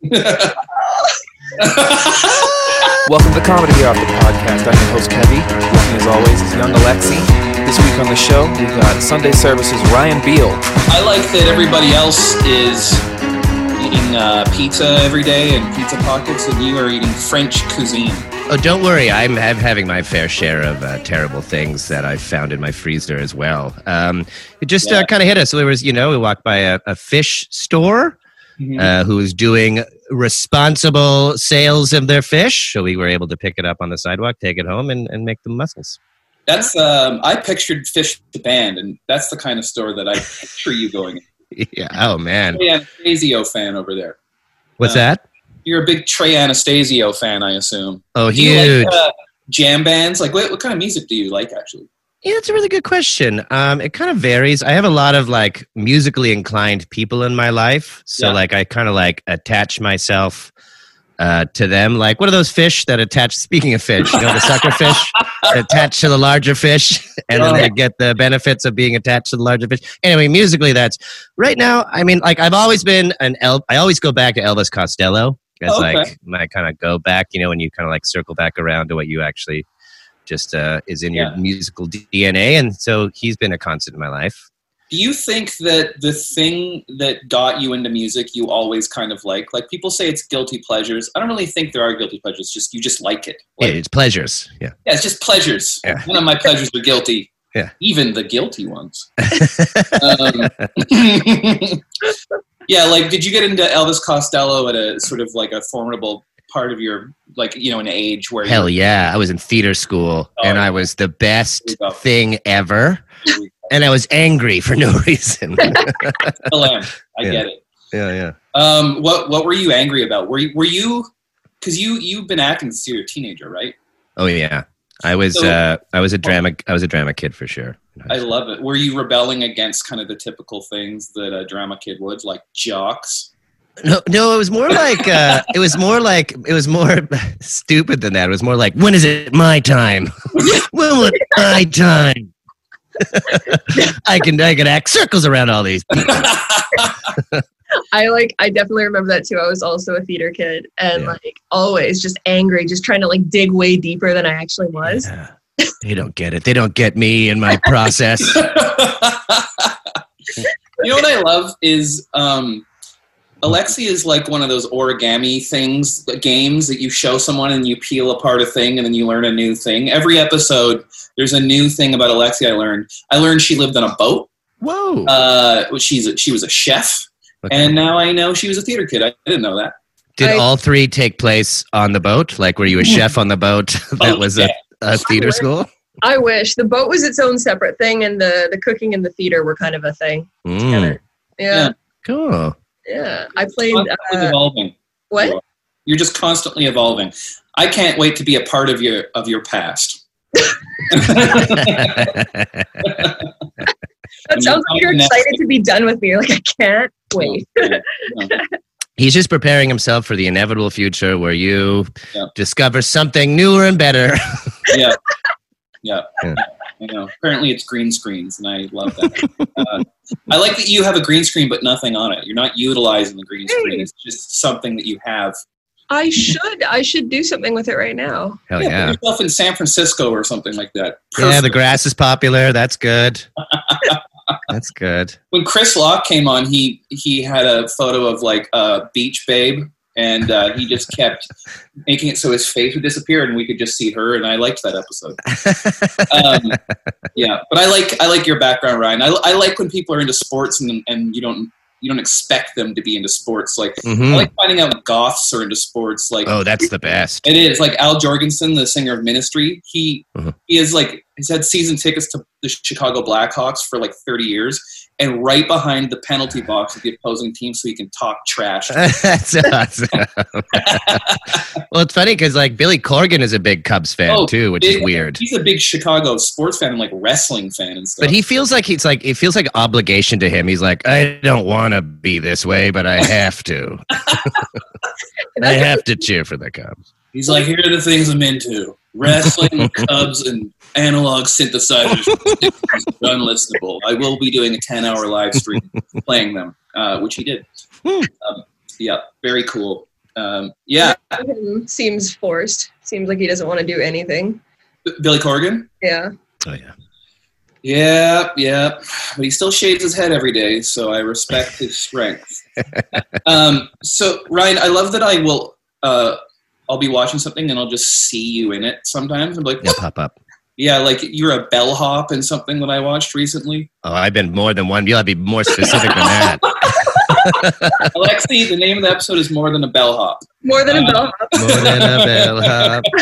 Welcome to Comedy Off the podcast. I'm your host, Kevy. With me, as always, is young Alexi. This week on the show, we've got Sunday Services Ryan Beil. I like that everybody else is eating uh, pizza every day and pizza pockets, and you are eating French cuisine. Oh, don't worry. I'm, I'm having my fair share of uh, terrible things that I found in my freezer as well. Um, it just Yeah. uh, kind of hit us. So there was, you know, we walked by a, a fish store Mm-hmm. uh, who was doing responsible sales of their fish. So we were able to pick it up on the sidewalk, take it home, and, and make the mussels. That's um, I pictured Phish the band, and that's the kind of store that I picture you going. in. yeah. Oh, man. Trey Anastasio fan over there. What's Uh, that? You're a big Trey Anastasio fan, I assume. Oh, Do you huge. like uh, jam bands? Like, what, what kind of music do you like, actually? Yeah, it's a really good question. Um, it kind of varies. I have a lot of like musically inclined people in my life, so Yeah. like I kind of like attach myself uh, to them. Like what are those fish that attach? Speaking of fish, you know the sucker fish attach to the larger fish, and then they get the benefits of being attached to the larger fish. Anyway, musically, that's right now. I mean, like I've always been an El. I always go back to Elvis Costello as Okay. like my kind of go back. You know, when you kind of like circle back around to what you actually just uh, is in Yeah. your musical DNA, and so he's been a constant in my life. Do you think that the thing that got you into music you always kind of like? Like people say it's guilty pleasures. I don't really think there are guilty pleasures. Just you just like it. Yeah, it's pleasures. Yeah. Yeah, it's just pleasures. Yeah. None of my pleasures are guilty. Yeah. Even the guilty ones. um, yeah, like did you get into Elvis Costello at a sort of like a formidable part of your like you know an age where Hell yeah! I was in theater school, Oh, and yeah. I was the best There you go. thing ever. And I was angry for no reason. still am. I Yeah. get it. yeah, yeah. Um, what what were you angry about? Were you were you because you you've been acting since you were a teenager, right? Oh yeah. I was So- uh, I was a drama I was a drama kid for sure. I love it. Were you rebelling against kind of the typical things that a drama kid would, like jocks? No, no, it was more like uh, it was more like it was more stupid than that. It was more like when is it my time? when will it my time? I can I can act circles around all these. I like I definitely remember that too. I was also a theater kid and Yeah. like always just angry, just trying to like dig way deeper than I actually was. Yeah. They don't get it. They don't get me and my process. you know what I love is um, Alexi is like one of those origami things, games that you show someone and you peel apart a thing and then you learn a new thing. Every episode, there's a new thing about Alexi I learned. I learned she lived on a boat. Whoa. Uh, she's a, she was a chef, Okay. and now I know she was a theater kid. I didn't know that. Did I- all three take place on the boat? Like, were you a chef on the boat that Oh, was yeah. a, a theater school? I wish the boat was its own separate thing and the the cooking and the theater were kind of a thing. Mm, together. Yeah. cool. Yeah. I played Constantly uh, evolving. what? You're just constantly evolving. I can't wait to be a part of your of your past. That sounds like you're excited to be done with me. Like I can't wait. He's just preparing himself for the inevitable future where you Yeah. discover something newer and better. yeah, yeah. Yeah. I know. Apparently, it's green screens, and I love that. uh, I like that you have a green screen, but nothing on it. You're not utilizing the green screen. It's just something that you have. I should I should do something with it right now. Hell yeah, yeah. Put yourself in San Francisco or something like that. Yeah, the grass is popular. That's good. That's good. when Chris Locke came on, he he had a photo of like a beach babe, and uh, he just kept making it so his face would disappear, and we could just see her. And I liked that episode. Um, yeah, but I like I like your background, Ryan. I, I like when people are into sports and and you don't you don't expect them to be into sports. Like Mhm. I like finding out goths are into sports. Like Oh, that's the best. it is like Al Jourgensen, the singer of Ministry. He Mhm. he is like he's had season tickets to the Chicago Blackhawks for like thirty years, and right behind the penalty box of the opposing team, so he can talk trash. That's awesome. well, it's funny because like Billy Corgan is a big Cubs fan Oh, too, which is weird. He's a big Chicago sports fan and like wrestling fan and stuff. But he feels like he's like it feels like obligation to him. He's like, I don't want to be this way, but I have to. I have to cheer for the Cubs. He's like, here are the things I'm into: wrestling, Cubs, and analog synthesizers. It's unlistenable. I will be doing a ten-hour live stream playing them, uh, which he did. Hmm. Um, yeah, very cool. Um, yeah, Him seems forced. Seems like he doesn't want to do anything. Billy Corgan. Yeah. Oh yeah. Yeah, yeah, but he still shaves his head every day, so I respect his strength. um, so Ryan, I love that I will. Uh, I'll be watching something and I'll just see you in it sometimes. I'm like, Yeah, pop up. yeah, like you're a bellhop in something that I watched recently. Oh, I've been more than one. You gotta be more specific than that. Alexi, the name of the episode is more than a bellhop. More than a Uh, bellhop. More than a bellhop.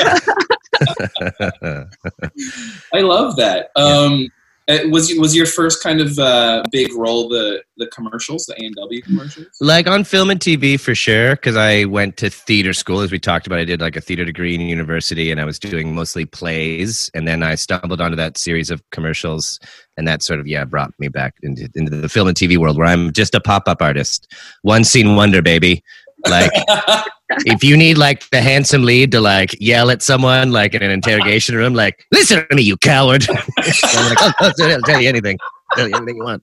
I love that. Um, uh, was was your first kind of uh, big role the the commercials, the A and W commercials? like on film and TV for sure, because I went to theater school, as we talked about. I did like a theater degree in university, and I was doing mostly plays. And then I stumbled onto that series of commercials, and that sort of yeah brought me back into into the film and TV world, where I'm just a pop up artist, one scene wonder, baby. Like if you need like the handsome lead to like yell at someone like in an interrogation room, like listen to me, you coward. I'm like, oh, I'll tell you anything, tell you anything you want.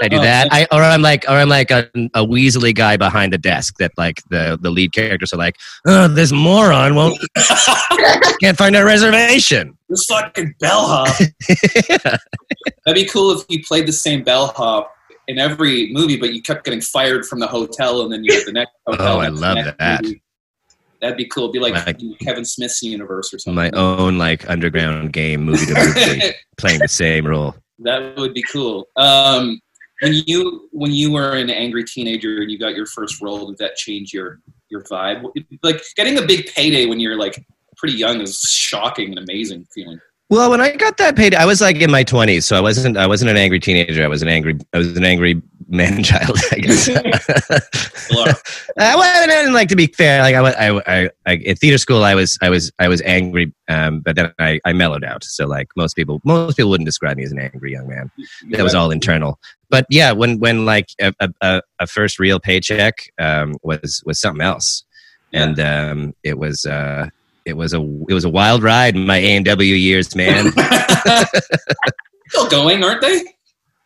I do Oh, that. I or I'm like or I'm like a, a weaselly guy behind the desk that like the the lead characters are like, oh, this moron won't can't find a reservation. this fucking bellhop. That'd be cool if you played the same bellhop in every movie, but you kept getting fired from the hotel, and then you had the next hotel. Oh, I love that. movie. That'd be cool. It'd be like, Like- Kevin Smith's universe or something. My own like underground game movie to movie playing the same role. that would be cool. Um, when you when you were an angry teenager and you got your first role, did that change your your vibe? Like getting a big payday when you're like pretty young is shocking and amazing feeling. Well, when I got that paid, I was like in my twenties, so I wasn't. I wasn't an angry teenager. I was an angry. I was an angry man child. I guess. Well, I didn't like to be fair. Like I, wa- I, I, I at theater school, I was, I was, I was angry, um, but then I, I mellowed out. So like most people, most people wouldn't describe me as an angry young man. That was all internal. But yeah, when, when like a, a- a, a first real paycheck um, was was something else, and um, it was. Uh, it was a it was a wild ride in my A and W years, man. Still going, aren't they?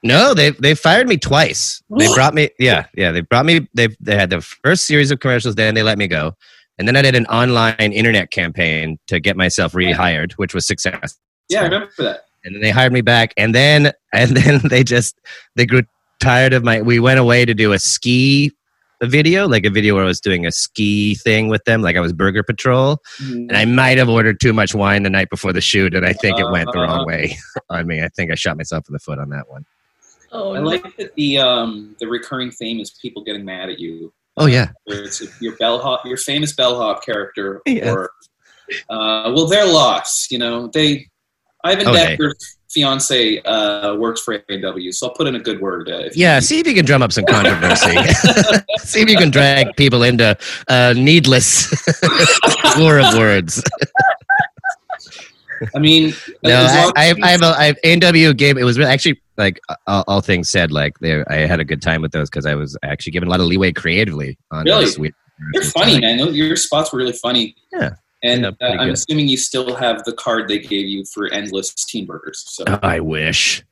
No, they they fired me twice. They brought me yeah, yeah, they brought me they they had the first series of commercials then they let me go. And then I did an online internet campaign to get myself rehired, which was success. Yeah, I remember that. And then they hired me back and then and then they just they grew tired of my we went away to do a ski video, like a video where I was doing a ski thing with them, like I was Burger Patrol. And I might have ordered too much wine the night before the shoot, and I think it went the Uh. wrong way on me. I think I shot myself in the foot on that one. Oh, I like that the um, the recurring theme is people getting mad at you. Oh yeah. Whether it's your bellhop, your famous bellhop character, Yeah. or uh, well, their loss. You know, they Ivan Okay. Decker's fiance uh, works for AW, so I'll put in a good word. Uh, if Yeah, see if you can drum up some controversy. see if you can drag people into a needless war of words. I mean, No, I, I, have, I have a I have A&W game. It was really, actually like all, all things said. Like they, I had a good time with those because I was actually given a lot of leeway creatively on Really? those weird- You're funny, man. Your spots were really funny. Yeah. And Yeah, uh, I'm good. assuming you still have the card they gave you for endless teen burgers. So I wish.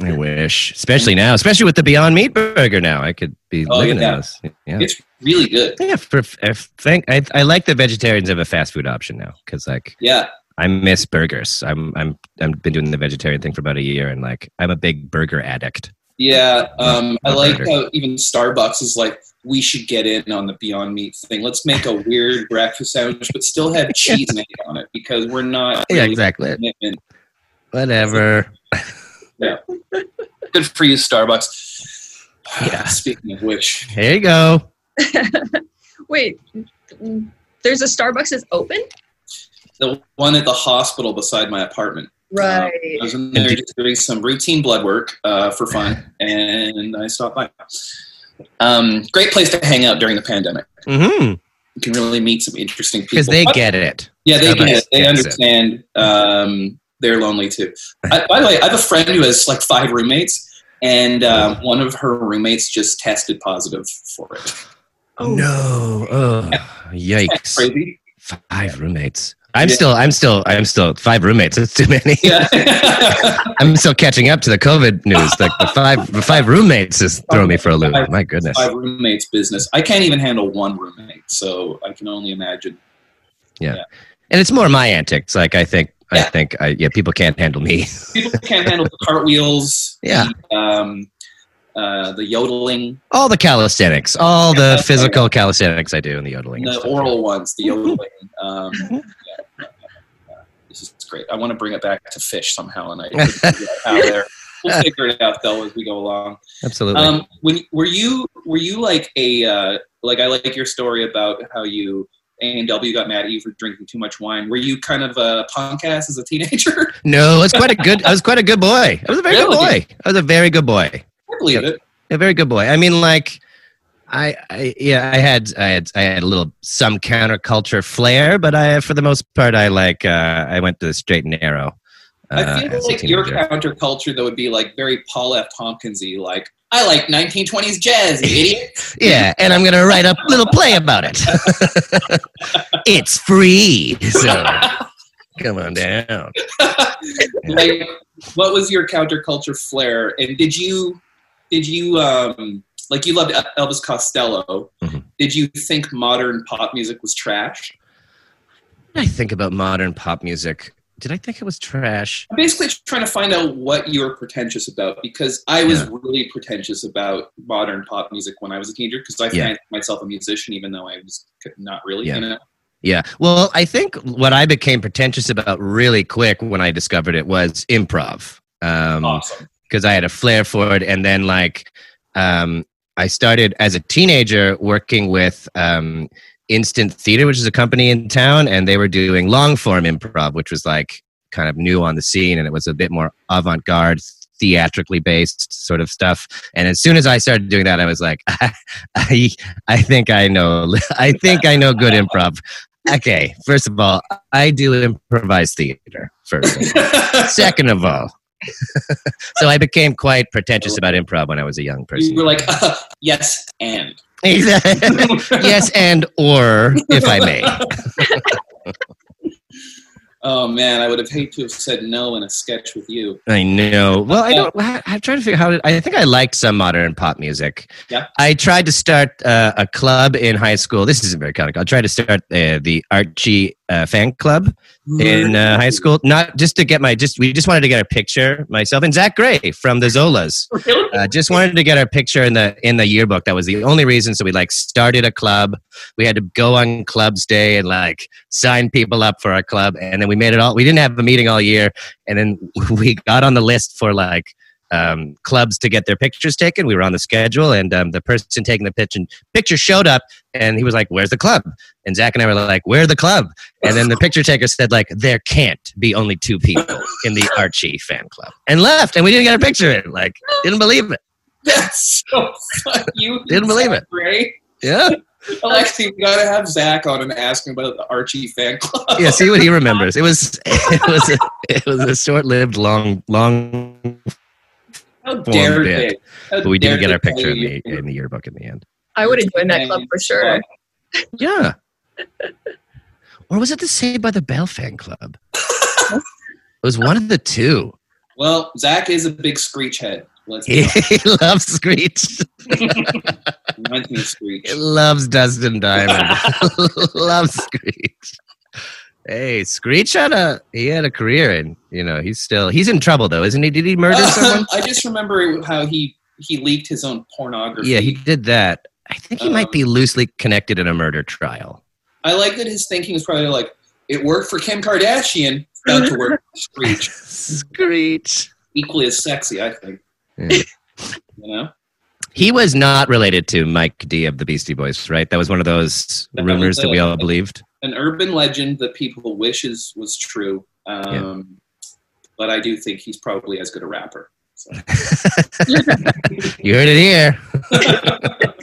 I wish, especially now, especially with the Beyond Meat burger. Now I could be Oh, looking yeah. at this. Yeah, it's really good. yeah. For, I think I, I like the vegetarians have a fast food option now because like Yeah. I miss burgers. I'm I'm I've been doing the vegetarian thing for about a year, and like I'm a big burger addict. Yeah, um, I like how even Starbucks is like, we should get in on the Beyond Meat thing. Let's make a weird breakfast sandwich, but still have cheese and egg on it because we're not. Yeah, really exactly. commitment. Whatever. Good for you, Starbucks. Yeah. Speaking of which, Here you go. Wait, there's a Starbucks that's open? the one at the hospital beside my apartment. Right. I was in there just doing some routine blood work uh, for fun, and I stopped by. Um, great place to hang out during the pandemic. Mm-hmm. You can really meet some interesting people. Because they get it. Yeah, they get it. They gets it. understand. Um, they're lonely too. I, by the way, I have a friend who has like five roommates, and um, one of her roommates just tested positive for it. Oh. No. Oh, yikes. Crazy. Five roommates. I'm Yeah. still, I'm still, I'm still five roommates. It's too many. Yeah. I'm still catching up to the COVID news. Like the five, the five roommates is throwing me for a loop. My goodness. Five roommates business. I can't even handle one roommate, so I can only imagine. Yeah. And it's more my antics. Like I think, I think, I, yeah, people can't handle me. People can't handle the cartwheels. Yeah. the, um, uh, the yodeling, All the calisthenics, all Yeah, the physical calisthenics I do in the yodeling. the stuff. oral ones, the yodeling. Um, yeah, yeah, yeah, yeah. This is great. I want to bring it back to fish somehow, and I how there. We'll figure it out though as we go along. Absolutely. Um, when were you were you like a uh, like I like your story about how you A and W got mad at you for drinking too much wine. Were you kind of a punk ass as a teenager? no, I was quite a good. I was quite a good boy. I was a very good boy. I was a very good boy. I believe it. A very good boy. I mean, like, I, I, yeah, I had, I had, I had a little some counterculture flair, but I, for the most part, I like, uh, I went to the straight and narrow. I uh, feel like your counterculture though would be like very Paul F. Tompkinsy, like I like 1920s jazz, idiot. Yeah, and I'm gonna write a little play about it. it's free, so come on down. like, what was your counterculture flair? And did you, did you, um, like you loved Elvis Costello? Mhm. Did you think modern pop music was trash? What did I think about modern pop music? Did I think it was trash? I'm basically trying to find out what you were pretentious about because I was Yeah. really pretentious about modern pop music when I was a teenager because I Yeah. myself a musician even though I was not really. Yeah. You know? Yeah. Well, I think what I became pretentious about really quick when I discovered it was improv. Um, Awesome. because I had a flair for it. And then like um, I started as a teenager working with um, Instant Theater, which is a company in town, and they were doing long form improv, which was like kind of new on the scene, and it was a bit more avant garde. Theatrically based sort of stuff, and as soon as I started doing that, I was like, I, I think I know, I think I know good improv. Okay, first of all, I do improvised theater. First, of all. second of all, so I became quite pretentious about improv when I was a young person. you were like, yes, and. yes, and or if I may. oh man, I would have hated to have said no in a sketch with you. I know. Well, I don't. I- I'm trying to figure how. To, I think I liked some modern pop music. Yeah. I tried to start uh, a club in high school. This isn't very comical. I tried to start uh, the Archie uh, fan club in uh, high school, not just to get my. Just we just wanted to get a picture. Myself and Zach Gray from the Zolas. Uh, just wanted to get our picture in the in the yearbook. That was the only reason. So we like started a club. We had to go on clubs day and like sign people up for our club, and then we made it all. We didn't have a meeting all year, and then we got on the list for like um, clubs to get their pictures taken. We were on the schedule, and um, the person taking the pitch and picture showed up, and he was like, "Where's the club?" And Zach and I were like, "Where's the club?" And then the picture taker said, "Like there can't be only two people in the Archie fan club," and left, and we didn't get a picture in. Like, didn't believe it. That's so fun. You Didn't believe it. Great. Yeah, Alexi, we gotta have Zach on and ask him about the Archie fan club. yeah. See what he remembers. It was it was a, it was a short-lived, long, long. How dare bit. they? How But we didn't get our picture in the in the yearbook in the end. I would have joined that club for sure. Yeah. Or was it the Saved by the Bell fan club? it was one of the two. Well, Zach is a big screech head. Let's He loves Screech. reminds me of Screech. He loves Dustin Diamond. loves Screech. Hey, Screech had a he had a career and you know he's still he's in trouble though, isn't he? Did he murder someone? I just remember how he he leaked his own pornography. yeah, he did that. I think he might be um, loosely connected in a murder trial. I like that his thinking was probably like, it worked for Kim Kardashian, about to work for Screech. Screech. Equally as sexy, I think. Yeah. You know? He was not related to Mike D of the Beastie Boys, right? That was one of those rumors that we all believed. An urban legend that people wishes was true. Um, But I do think he's probably as good a rapper. So. You heard it here.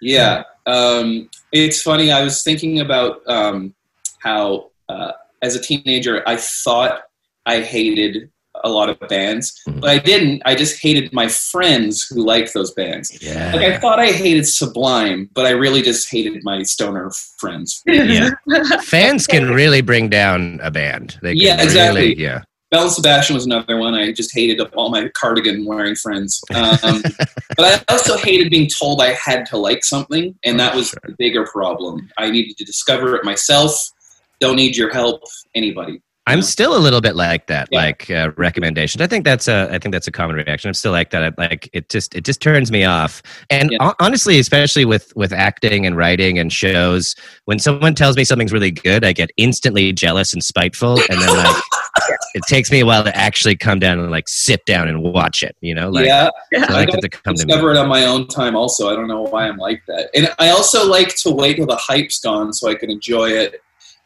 Yeah. Um, it's funny. I was thinking about um, how, uh, as a teenager, I thought I hated a lot of bands, Mhm. but I didn't. I just hated my friends who liked those bands. Yeah. Like I thought I hated Sublime, but I really just hated my stoner friends. Yeah. Fans can really bring down a band. They can Yeah, exactly. Really, yeah. Belle and Sebastian was another one. I just hated all my cardigan wearing friends. Um, but I also hated being told I had to like something, and that was Sure. the bigger problem. I needed to discover it myself. Don't need your help, anybody. I'm still a little bit like that, Yeah. like uh, recommendations. I think that's a, I think that's a common reaction. I'm still like that. I, like it just, it just turns me off. And Yeah. hon- honestly, especially with with acting and writing and shows, when someone tells me something's really good, I get instantly jealous and spiteful, and then like it takes me a while to actually come down and like sit down and watch it. You know, like yeah, I I like it to come to me. discover it on my own time. Also, I don't know why I'm like that, and I also like to wait till the hype's gone so I can enjoy it.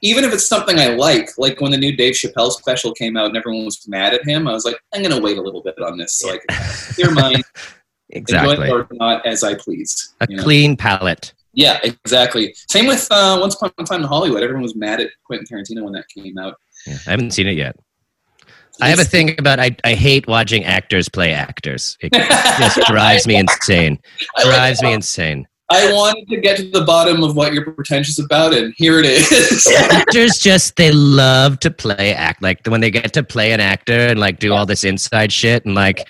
Even if it's something I like, like when the new Dave Chappelle special came out and everyone was mad at him, I was like, I'm going to wait a little bit on this so I can clear mind, Exactly. or not as I please. A you know? clean palette. Yeah, exactly. Same with uh, Once Upon a Time in Hollywood. Everyone was mad at Quentin Tarantino when that came out. Yeah, I haven't seen it yet. I have a thing about I, I hate watching actors play actors. It just drives me insane. Drives me insane. I wanted to get to the bottom of what you're pretentious about, and here it is. Actors just they love to play act like when they get to play an actor and like do all this inside shit and like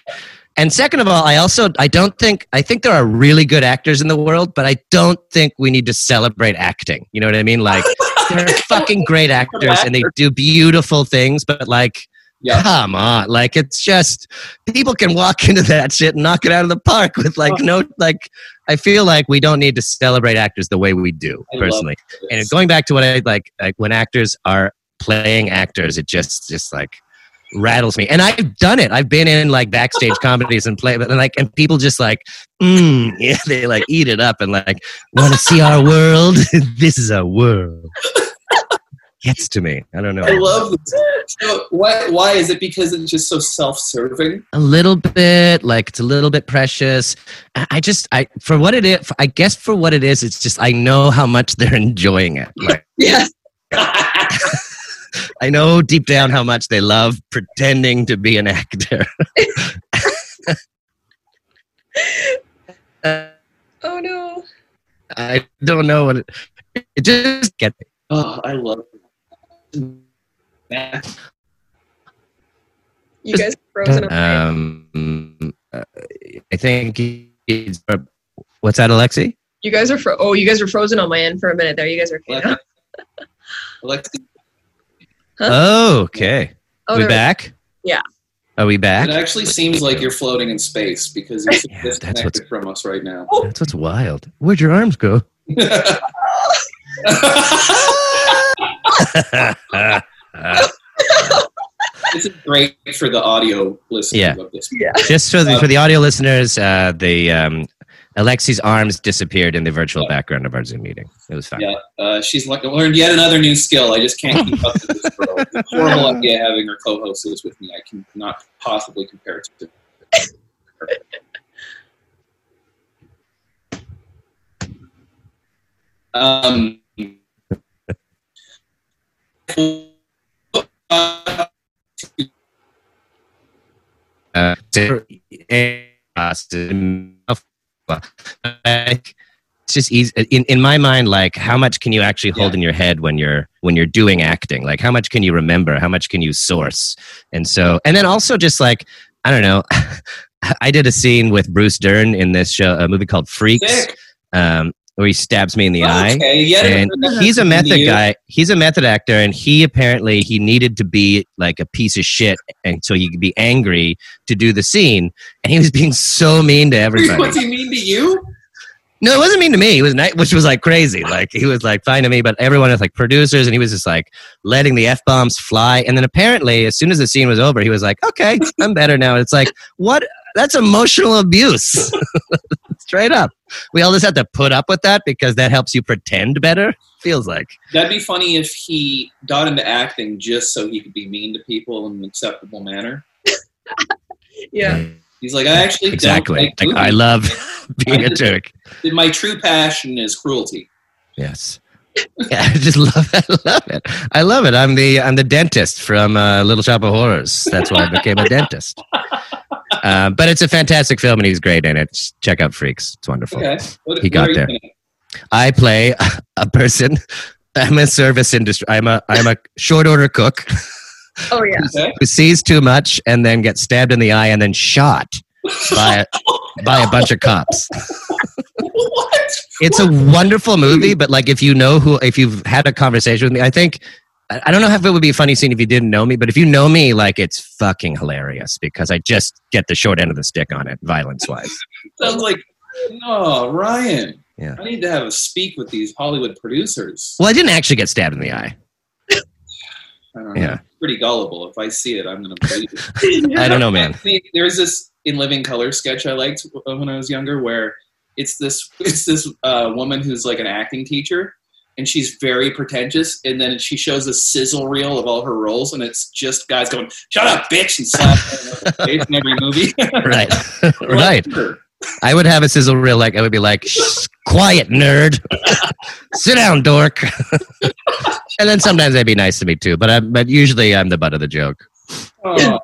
and second of all, I also I don't think I think there are really good actors in the world, but I don't think we need to celebrate acting. You know what I mean? Like they're fucking great actors and they do beautiful things, but like Yeah. come on. Like it's just people can walk into that shit and knock it out of the park with like no like i feel like we don't need to celebrate actors the way we do I personally. and going back to what i like like when actors are playing actors it just just like rattles me. And i've done it. I've been in like backstage comedies and play and like and people just like mm, yeah they like eat it up and like want to see our world? This is our world gets to me i don't know I love this. So why, why is it because it's just so self-serving? a little bit like it's a little bit precious i I just i for what it is i guess for what it is it's just i know how much they're enjoying it like Yes. i know deep down how much they love pretending to be an actor Uh, Oh no. i don't know what it, it just gets me. oh, I love it. You guys are frozen. on um i think it's, uh, what's that alexi You guys are fro- oh, you guys were frozen on my end for a minute there. You guys are okay now. Alexi, oh okay Oh, we there- back Yeah. are we back it actually seems like you're floating in space because you're Yeah, that's disconnected what's- from us right now. That's what's wild. Where'd your arms go? this is great for the audio listeners Yeah. of this. Just for the, for the audio listeners, uh, the um, Alexi's arms disappeared in the virtual Yeah. background of our Zoom meeting. It was fun. Yeah, uh, she's le- learned yet another new skill. I just can't keep up with this girl. It's horrible idea having her co-host is with me. I cannot possibly compare it to. Um, uh, it's just easy in, in my mind like how much can you actually hold Yeah. in your head when you're when you're doing acting? Like how much can you remember? How much can you source? And so and then also just like i don't know i did a scene with bruce dern in this show a movie called freaks. Um, where he stabs me in the oh, eye. Okay, yet and he's a method you. guy. He's a method actor and he apparently he needed to be like a piece of shit and so he could be angry to do the scene. And he was being so mean to everybody. What's he mean to you? no it wasn't mean to me. It was nice which was like crazy. Like he was like fine to me but everyone was like producers and he was just like letting the f-bombs fly. And then apparently as soon as the scene was over he was like okay i'm better now. It's like what? That's emotional abuse straight up we all just have to put up with that because that helps you pretend better feels like That'd be funny if he got into acting just so he could be mean to people in an acceptable manner. Yeah. He's like, I actually exactly don't like like, i love being I a just- jerk My true passion is cruelty. yes Yeah, I just love it. I love it. I love it. I'm the I'm the dentist from uh, Little Shop of Horrors. That's why I became a dentist. Uh, but it's a fantastic film, and he's great in it. Just check out Freaks. It's wonderful. Okay. What, He got there. I play a person. I'm a service industry. I'm a I'm a short order cook Oh yeah. Okay. who sees too much and then gets stabbed in the eye and then shot by a, by a bunch of cops. what? It's a wonderful movie, but like if you know who, if you've had a conversation with me, I think I don't know if it would be a funny scene if you didn't know me, but if you know me, like it's fucking hilarious because I just get the short end of the stick on it, violence wise. Sounds like no, Ryan. Yeah. I need to have a speak with these Hollywood producers. Well, I didn't actually get stabbed in the eye. I don't know. Yeah. Pretty gullible. If I see it, I'm going to believe it. I don't know, man. There's this in Living Color sketch I liked when I was younger, where it's this it's this uh, woman who's like an acting teacher, and she's very pretentious, and then she shows a sizzle reel of all her roles, and it's just guys going, "Shut up, bitch!" and slapping her in face in every movie. Right, right. I would have a sizzle reel like I would be like, quiet nerd, sit down, dork. and then sometimes they'd be nice to me too, but I, but usually I'm the butt of the joke. Oh,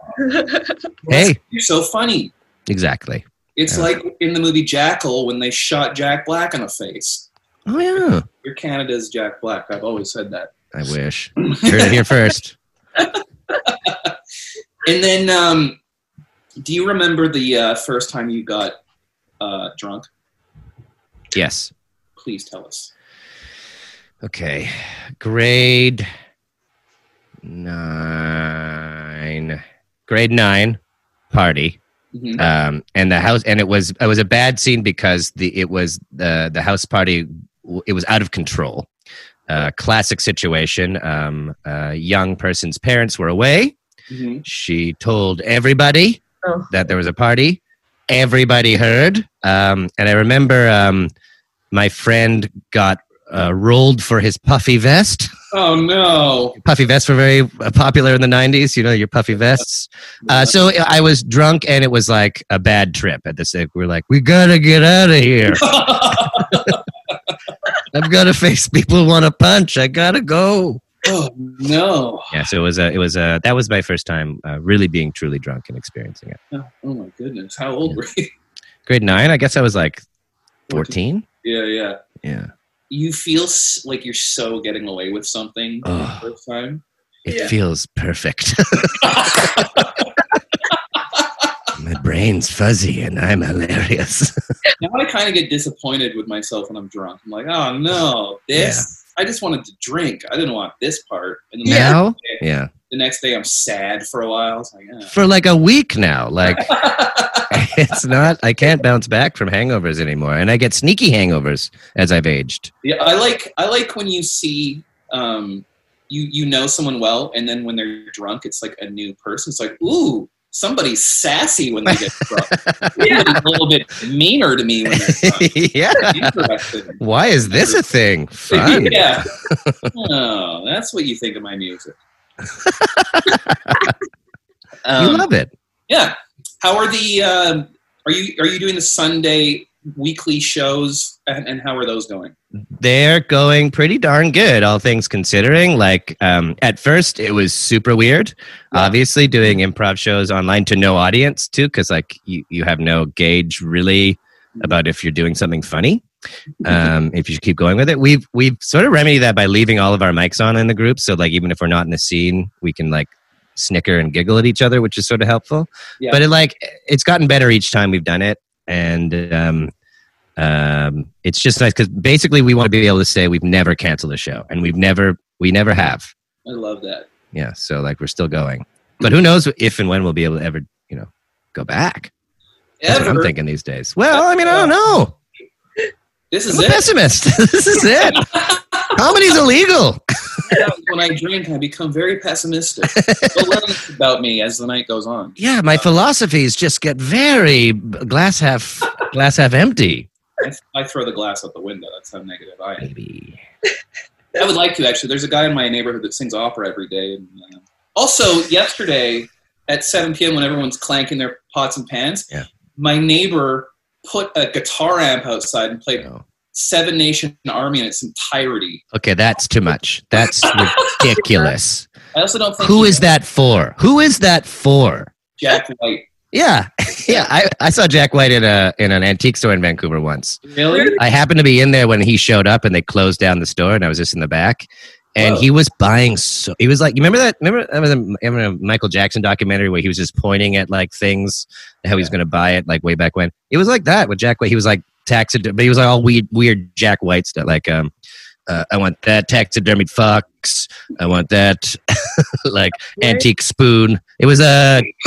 Hey, you're so funny. exactly. It's Yeah. like in the movie Jackal when they shot Jack Black in the face. Oh yeah, You're Canada's Jack Black. I've always said that. I wish. Heard it here first. And then, um, do you remember the uh, first time you got uh, drunk? Yes. Please tell us. Okay. Grade nine. Grade nine party. Mhm. um, and the house and it was it was a bad scene because the it was the the house party it was out of control. Uh, classic situation um, a young person's parents were away. Mhm. she told everybody Oh. that there was a party. Everybody heard. Um, and i remember um, my friend got uh, rolled for his puffy vest. Oh no! puffy vests were very uh, popular in the 90s you know your puffy vests. Uh, so i was drunk and it was like a bad trip at the this we're like we gotta get out of here i've gotta face people who want to punch i gotta go oh no! yeah so it was a it was a that was my first time uh, really being truly drunk and experiencing it Oh, oh my goodness! How old were you? grade nine i guess i was like 14 Yeah, yeah. yeah You feel like you're so getting away with something Oh. the first time. it Yeah. feels perfect my brain's fuzzy and i'm hilarious Now I kind of get disappointed with myself when I'm drunk. I'm like, oh no, this. I just wanted to drink. I didn't want this part. And the now next day- yeah the next day I'm sad for a while. Like, "Ah." for like a week now like it's not i can't bounce back from hangovers anymore and i get sneaky hangovers as i've aged yeah, I like I like when you see um, you you know someone well, and then when they're drunk, it's like a new person. It's like, ooh, somebody's sassy when they get drunk. Somebody's a little bit meaner to me when they're drunk. yeah why is this a thing fun yeah. Oh, that's what you think of my music. you um, love it yeah. How are the? Um, are you are you doing the Sunday weekly shows, and, and how are those going? they're going pretty darn good all things considering like um, at first it was super weird Yeah. obviously doing improv shows online to no audience too because like you, you have no gauge really about if you're doing something funny um, if you keep going with it we've we've sort of remedied that by leaving all of our mics on in the group so like even if we're not in the scene we can like snicker and giggle at each other which is sort of helpful Yeah. but it like it's gotten better each time we've done it and um, um, it's just nice because basically we want to be able to say we've never canceled a show and we've never we never have. I love that. yeah so like we're still going. But who knows if and when we'll be able to ever you know go back. That's what i'm thinking these days. Well i mean i don't know. This is i'm a it. pessimist. This is it. Comedy's illegal when I drink, I become very pessimistic. About me as the night goes on. yeah my philosophies just get very glass half glass half empty I, I throw the glass out the window. That's how negative I am. baby I would like to actually. There's a guy in my neighborhood that sings opera every day. And, uh, also, yesterday at 7 p.m., when everyone's clanking their pots and pans, Yeah. my neighbor put a guitar amp outside and played No. Seven Nation Army in its entirety. Okay, that's too much. That's ridiculous. I also don't think Who he- that for? Who is that for? Jack White. Yeah, yeah. I, I saw Jack White in a in an antique store in Vancouver once. Really? I happened to be in there when he showed up, and they closed down the store, and I was just in the back. And Whoa. he was buying so. He was like, you remember that? Remember, that was a, remember a Michael Jackson documentary where he was just pointing at like things, how he was going to buy it, like way back when. It was like that with Jack White. He was like taxidermy, but he was like all weird, weird Jack White stuff. Like, um, uh, I want that taxidermied fox. I want that, like antique spoon. It was a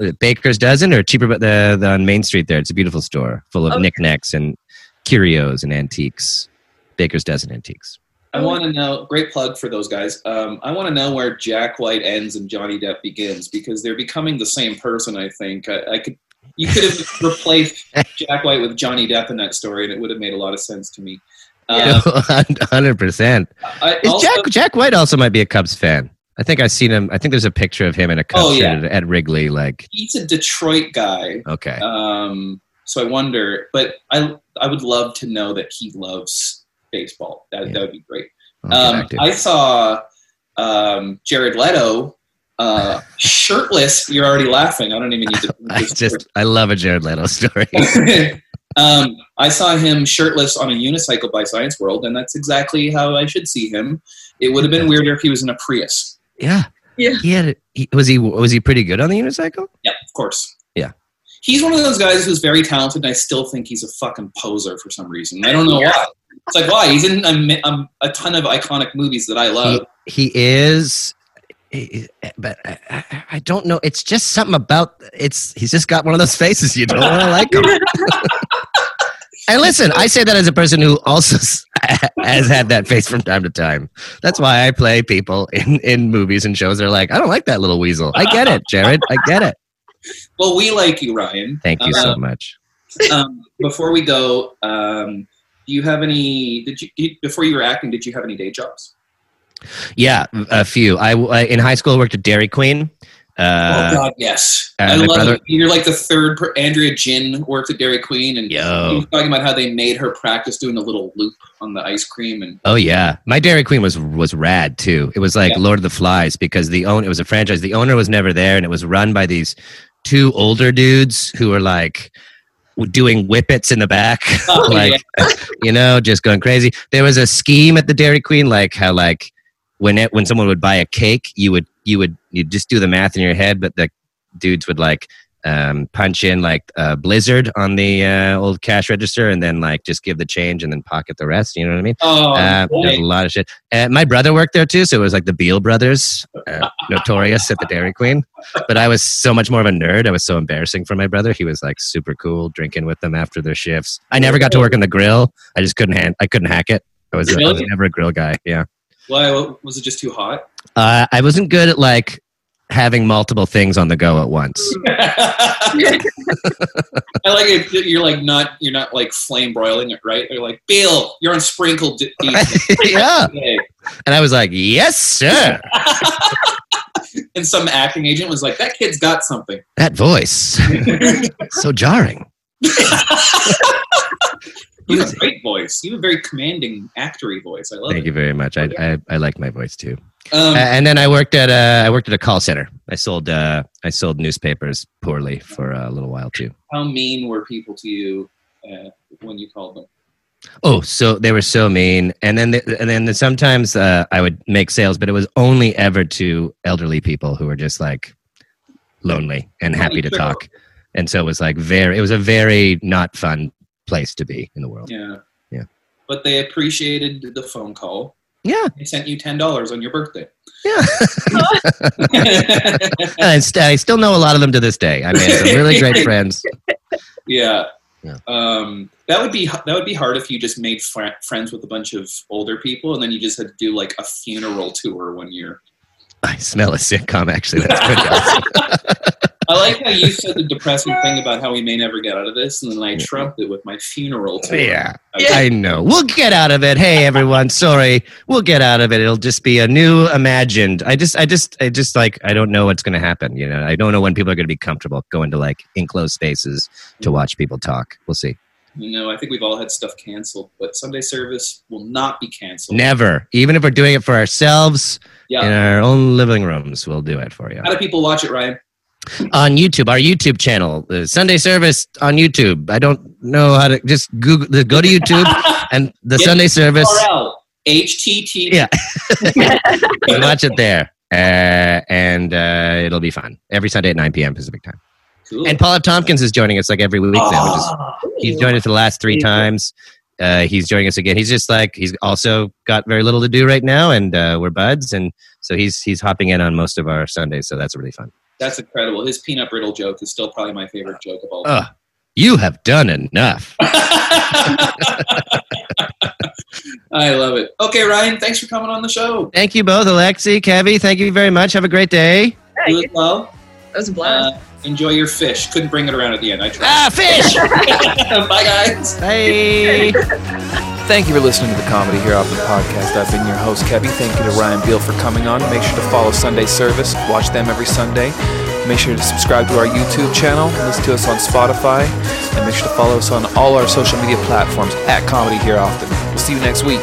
it Baker's Dozen or cheaper, but the, the on Main Street there. It's a beautiful store full of Okay. knickknacks and curios and antiques. Baker's Dozen antiques. I want to know. Great plug for those guys. Um, I want to know where Jack White ends and Johnny Depp begins because they're becoming the same person. I think I, I could. You could have replaced Jack White with Johnny Depp in that story, and it would have made a lot of sense to me. Uh, Hundred percent. I Is also- Jack Jack White also might be a Cubs fan? I think I've seen him. I think there's a picture of him in a Cubs Oh, shirt yeah. at, at Wrigley. Like, he's a Detroit guy. okay, Um, so I wonder, but I I would love to know that he loves baseball. That Yeah. that would be great. I'll Um, back to it. I saw um, Jared Leto uh, shirtless. You're already laughing. I don't even need to. I just I love a Jared Leto story. um, I saw him shirtless on a unicycle by Science World, and that's exactly how I should see him. It would have been weirder if he was in a Prius. yeah, Yeah. He had it. He, was he was he pretty good on the unicycle? Yeah, of course. Yeah. He's one of those guys who's very talented, and I still think he's a fucking poser for some reason. I don't know why. It's like why he's in a, mi- um, a ton of iconic movies that I love. He is. He- But I, I, don't know. It's just something about it's. He's just got one of those faces you don't want to like him. And listen, I say that as a person who also has had that face from time to time. That's why I play people in, in movies and shows. They're like, I don't like that little weasel. I get it, Jared. I get it. Well, we like you, Ryan. Thank you Uh, so much. um, before we go, um, do you have any? Did you- before you were acting? Did you have any day jobs? Yeah, a few. I, I in high school I worked at Dairy Queen. oh Uh, God, yes. uh, I love brother- it. You're like the third. Per- Andrea Jin worked at Dairy Queen, and he was talking about how they made her practice doing the little loop on the ice cream, and oh yeah, my Dairy Queen was was rad too. It was like Yeah. Lord of the Flies because the own it was a franchise. The owner was never there, and it was run by these two older dudes who were like doing whippets in the back, Oh, like you know, just going crazy. There was a scheme at the Dairy Queen, like how like when it, when someone would buy a cake, you would you would you just do the math in your head, but the dudes would like um, punch in like a blizzard on the uh, old cash register, and then like just give the change and then pocket the rest. You know what I mean? oh, Uh, there's a lot of shit. Uh, my brother worked there too, so it was like the Beil brothers, uh, notorious at the Dairy Queen. But I was so much more of a nerd. I was so embarrassing for my brother. He was like super cool, drinking with them after their shifts. I never got to work on the grill. I just couldn't. Hand, I couldn't hack it. I was, I was never a grill guy. Yeah, why was it just too hot? uh, I wasn't good at like having multiple things on the go at once. I like it. You're like not. You're not like flame broiling it, right? They're like Bill. You're on sprinkled. d- yeah, and I was like, yes, sir. and some acting agent was like, "That kid's got something." That voice, so jarring. You have a great voice. You have a very commanding, actory voice. I love it. Thank it. you very much. I, I, I like my voice too. Um, Uh, and then I worked at a I worked at a call center. I sold uh, I sold newspapers poorly for a little while too. how mean were people to you uh, when you called them? Oh, so they were so mean. And then the, and then the, sometimes uh, I would make sales, but it was only ever to elderly people who were just like lonely and happy to talk. And so it was like very it was a very not fun place to be in the world. Yeah. Yeah. But they appreciated the phone call. Yeah, They sent you ten dollars on your birthday. yeah. and I, st- I still know a lot of them to this day. I made some really great friends. yeah. Yeah. Um, that would be that would be hard if you just made fr- friends with a bunch of older people and then you just had to do like a funeral tour one year. I smell a sitcom actually. That's awesome. I like how you said the depressing thing about how we may never get out of this, and then I trumped it with my funeral tour. Yeah, Yeah. I know. We'll get out of it. Hey, everyone. Sorry, we'll get out of it. It'll just be a new imagined. I just, I just, I just like, I don't know what's going to happen. You know, I don't know when people are going to be comfortable going to like enclosed spaces to watch people talk. We'll see. You know, I think we've all had stuff canceled, but Sunday service will not be canceled. Never. Even if we're doing it for ourselves Yeah. in our own living rooms, we'll do it for you. How do people watch it, Ryan? On YouTube, our YouTube channel, the Sunday service on YouTube. I don't know how to just Google, go to YouTube and the Get Sunday service. URL HTT. Yeah. watch it there. Uh, and uh, it'll be fun. Every Sunday at 9 p.m. Pacific time. Cool. And Paul F. Tompkins is joining us like every week now, which is Ah, he's joined us the last three times. Uh, he's joining us again. He's just like he's also got very little to do right now, and uh, we're buds, and so he's he's hopping in on most of our Sundays. So that's really fun. That's incredible. His peanut brittle joke is still probably my favorite joke of all time. you have done enough. I love it. Okay, Ryan, thanks for coming on the show. Thank you both, Alexi, Kevy. Thank you very much. Have a great day. Hey, You as well. that was a blast. Uh, enjoy your fish. Couldn't bring it around at the end. I tried. Ah, fish. Bye, guys. Bye. Thank you for listening to the Comedy Here Often podcast. I've been your host, Kevy. Thank you to Ryan Beil for coming on. Make sure to follow Sunday Service. Watch them every Sunday. Make sure to subscribe to our YouTube channel. Listen to us on Spotify. And make sure to follow us on all our social media platforms at Comedy Here Often. We'll see you next week.